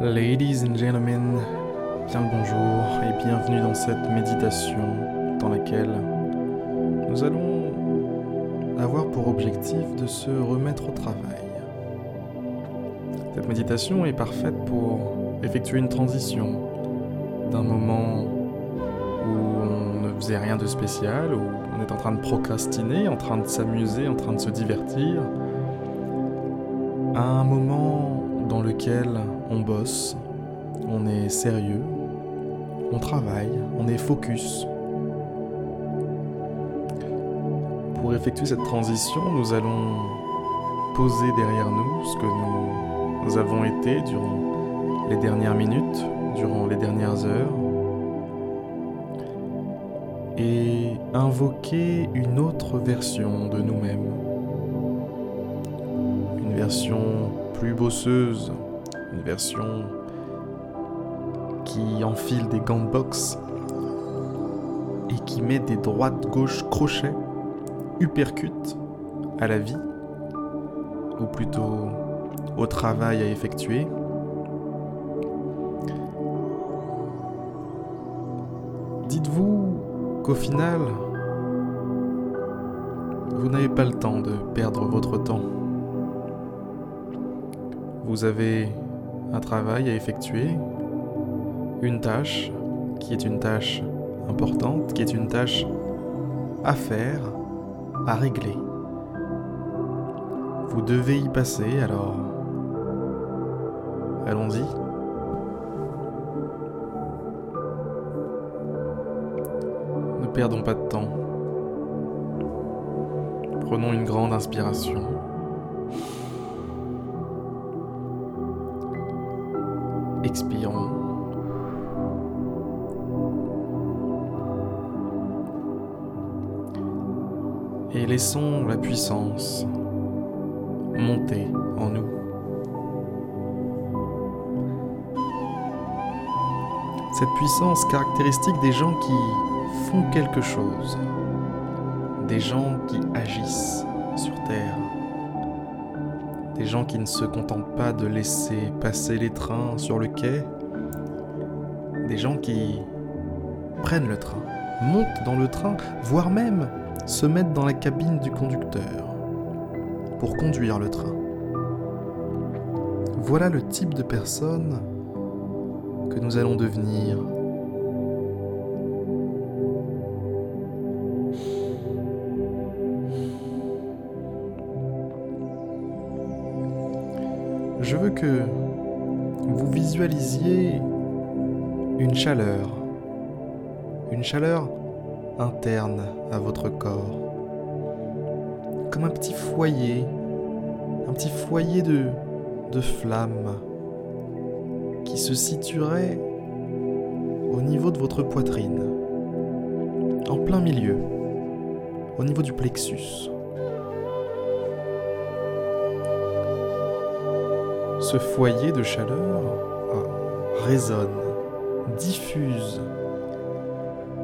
Ladies and gentlemen, bien le bonjour et bienvenue dans cette méditation dans laquelle nous allons avoir pour objectif de se remettre au travail. Cette méditation est parfaite pour effectuer une transition d'un moment où on ne faisait rien de spécial, où on est en train de procrastiner, en train de s'amuser, en train de se divertir, à un moment dans lequel on bosse, on est sérieux, on travaille, on est focus. Pour effectuer cette transition, nous allons poser derrière nous ce que nous, avons été durant les dernières minutes, durant les dernières heures, et invoquer une autre version de nous-mêmes. Une version bosseuse, une version qui enfile des gants de boxe et qui met des droites-gauches crochets, uppercut à la vie, ou plutôt au travail à effectuer. Dites-vous qu'au final, vous n'avez pas le temps de perdre votre temps. Vous avez un travail à effectuer, une tâche qui est une tâche importante, qui est une tâche à faire, à régler. Vous devez y passer, alors allons-y. Ne perdons pas de temps. Prenons une grande inspiration. Expirons. Et laissons la puissance monter en nous. Cette puissance caractéristique des gens qui font quelque chose, des gens qui agissent sur Terre, des gens qui ne se contentent pas de laisser passer les trains sur le quai, des gens qui prennent le train, montent dans le train, voire même se mettent dans la cabine du conducteur pour conduire le train. Voilà le type de personne que nous allons devenir. Veux que vous visualisiez une chaleur, une chaleur interne à votre corps, comme un petit foyer, un petit foyer de, de flamme qui se situerait au niveau de votre poitrine, en plein milieu, au niveau du plexus. Ce foyer de chaleur ah, résonne, diffuse,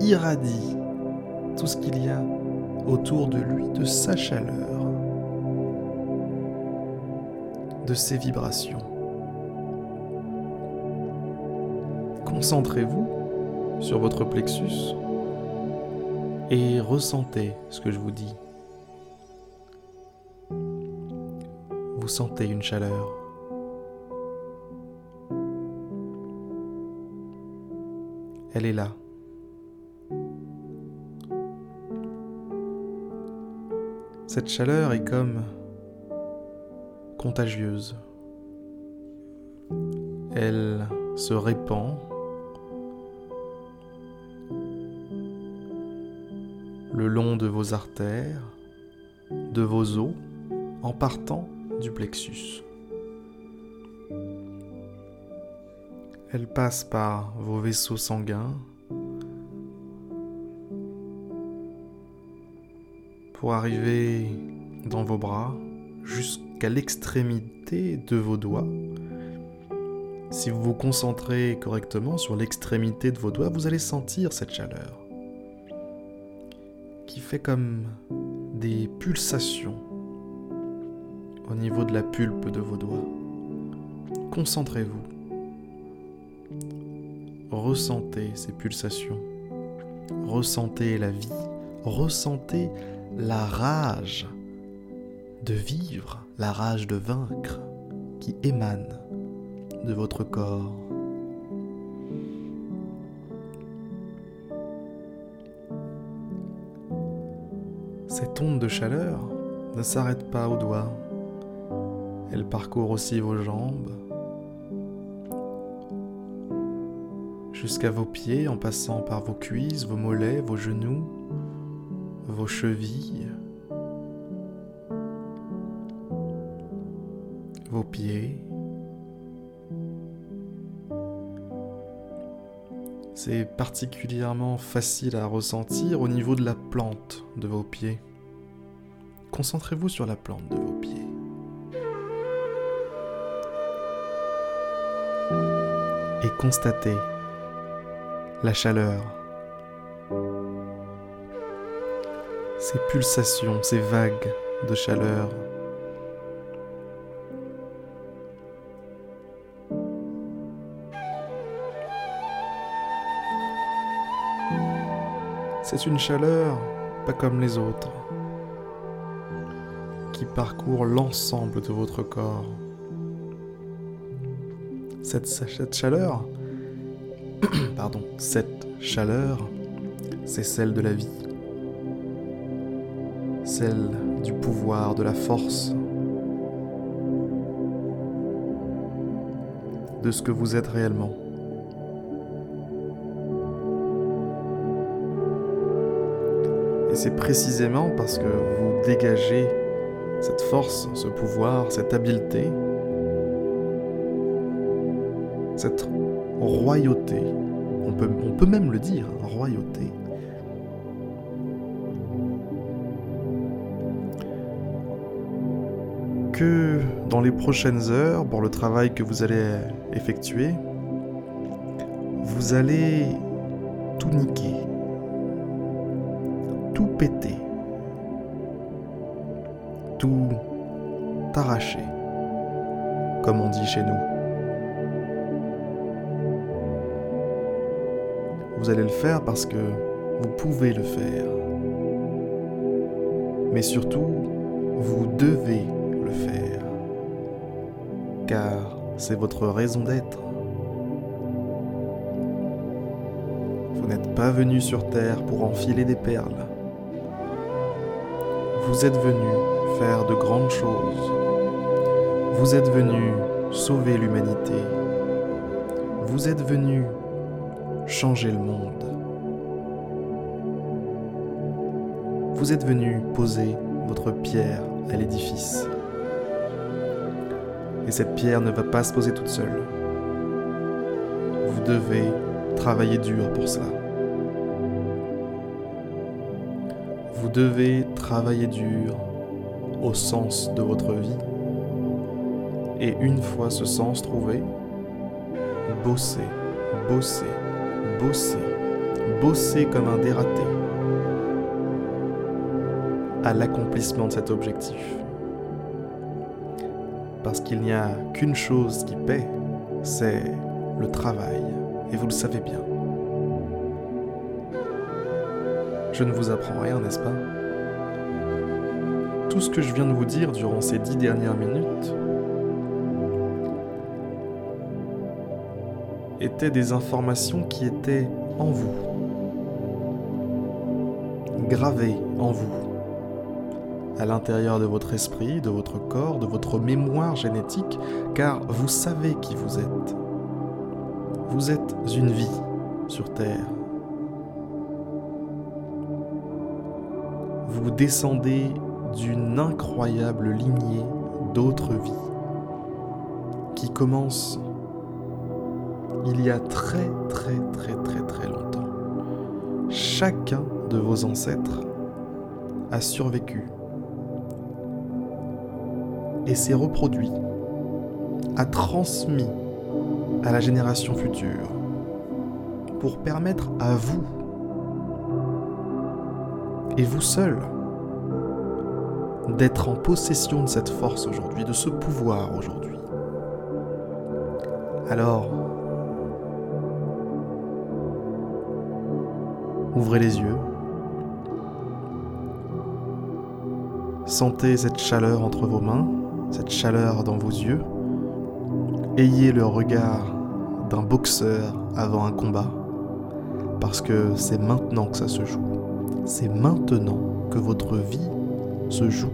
irradie tout ce qu'il y a autour de lui, de sa chaleur, de ses vibrations. Concentrez-vous sur votre plexus et ressentez ce que je vous dis. Vous sentez une chaleur. Elle est là. Cette chaleur est comme contagieuse. Elle se répand le long de vos artères, de vos os, en partant du plexus. Elle passe par vos vaisseaux sanguins pour arriver dans vos bras jusqu'à l'extrémité de vos doigts. Si vous vous concentrez correctement sur l'extrémité de vos doigts, vous allez sentir cette chaleur qui fait comme des pulsations au niveau de la pulpe de vos doigts. Concentrez-vous ressentez ces pulsations, ressentez la vie, ressentez la rage de vivre, la rage de vaincre qui émane de votre corps. Cette onde de chaleur ne s'arrête pas aux doigts. Elle parcourt aussi vos jambes, jusqu'à vos pieds en passant par vos cuisses, vos mollets, vos genoux, vos chevilles, vos pieds. C'est particulièrement facile à ressentir au niveau de la plante de vos pieds. Concentrez-vous sur la plante de vos pieds. Et constatez la chaleur, ces pulsations, ces vagues de chaleur. C'est une chaleur pas comme les autres, qui parcourt l'ensemble de votre corps. Cette, chaleur, pardon, cette chaleur, c'est celle de la vie, celle du pouvoir, de la force, de ce que vous êtes réellement. Et c'est précisément parce que vous dégagez cette force, ce pouvoir, cette habileté, cette royauté, on peut, même le dire, royauté, que dans les prochaines heures, pour le travail que vous allez effectuer, vous allez tout niquer, tout péter, tout arracher, comme on dit chez nous. Vous allez le faire parce que vous pouvez le faire. Mais surtout, vous devez le faire. Car c'est votre raison d'être. Vous n'êtes pas venu sur Terre pour enfiler des perles. Vous êtes venu faire de grandes choses. Vous êtes venu sauver l'humanité. Vous êtes venu changer le monde. Vous êtes venu poser votre pierre à l'édifice. Et cette pierre ne va pas se poser toute seule. Vous devez travailler dur pour cela. Vous devez travailler dur au sens de votre vie. Et une fois ce sens trouvé, bosser, bosser, bosser, bosser comme un dératé à l'accomplissement de cet objectif. Parce qu'il n'y a qu'une chose qui paie, c'est le travail, et vous le savez bien. Je ne vous apprends rien, n'est-ce pas? Tout ce que je viens de vous dire durant ces dix dernières minutes étaient des informations qui étaient en vous, gravées en vous, à l'intérieur de votre esprit, de votre corps, de votre mémoire génétique, car vous savez qui vous êtes. Vous êtes une vie sur Terre. Vous descendez d'une incroyable lignée d'autres vies qui commencent il y a très très très très très longtemps. Chacun de vos ancêtres a survécu et s'est reproduit, a transmis à la génération future pour permettre à vous et vous seul d'être en possession de cette force aujourd'hui, de ce pouvoir aujourd'hui. Alors, Ouvrez les yeux. Sentez cette chaleur entre vos mains, cette chaleur dans vos yeux. Ayez le regard d'un boxeur avant un combat, parce que c'est maintenant que ça se joue. C'est maintenant que votre vie se joue.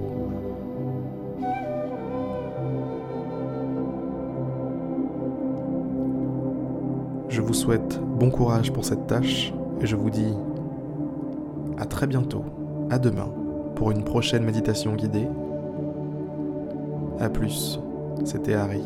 Je vous souhaite bon courage pour cette tâche et je vous dis à très bientôt, à demain, pour une prochaine méditation guidée. A plus, c'était Harry.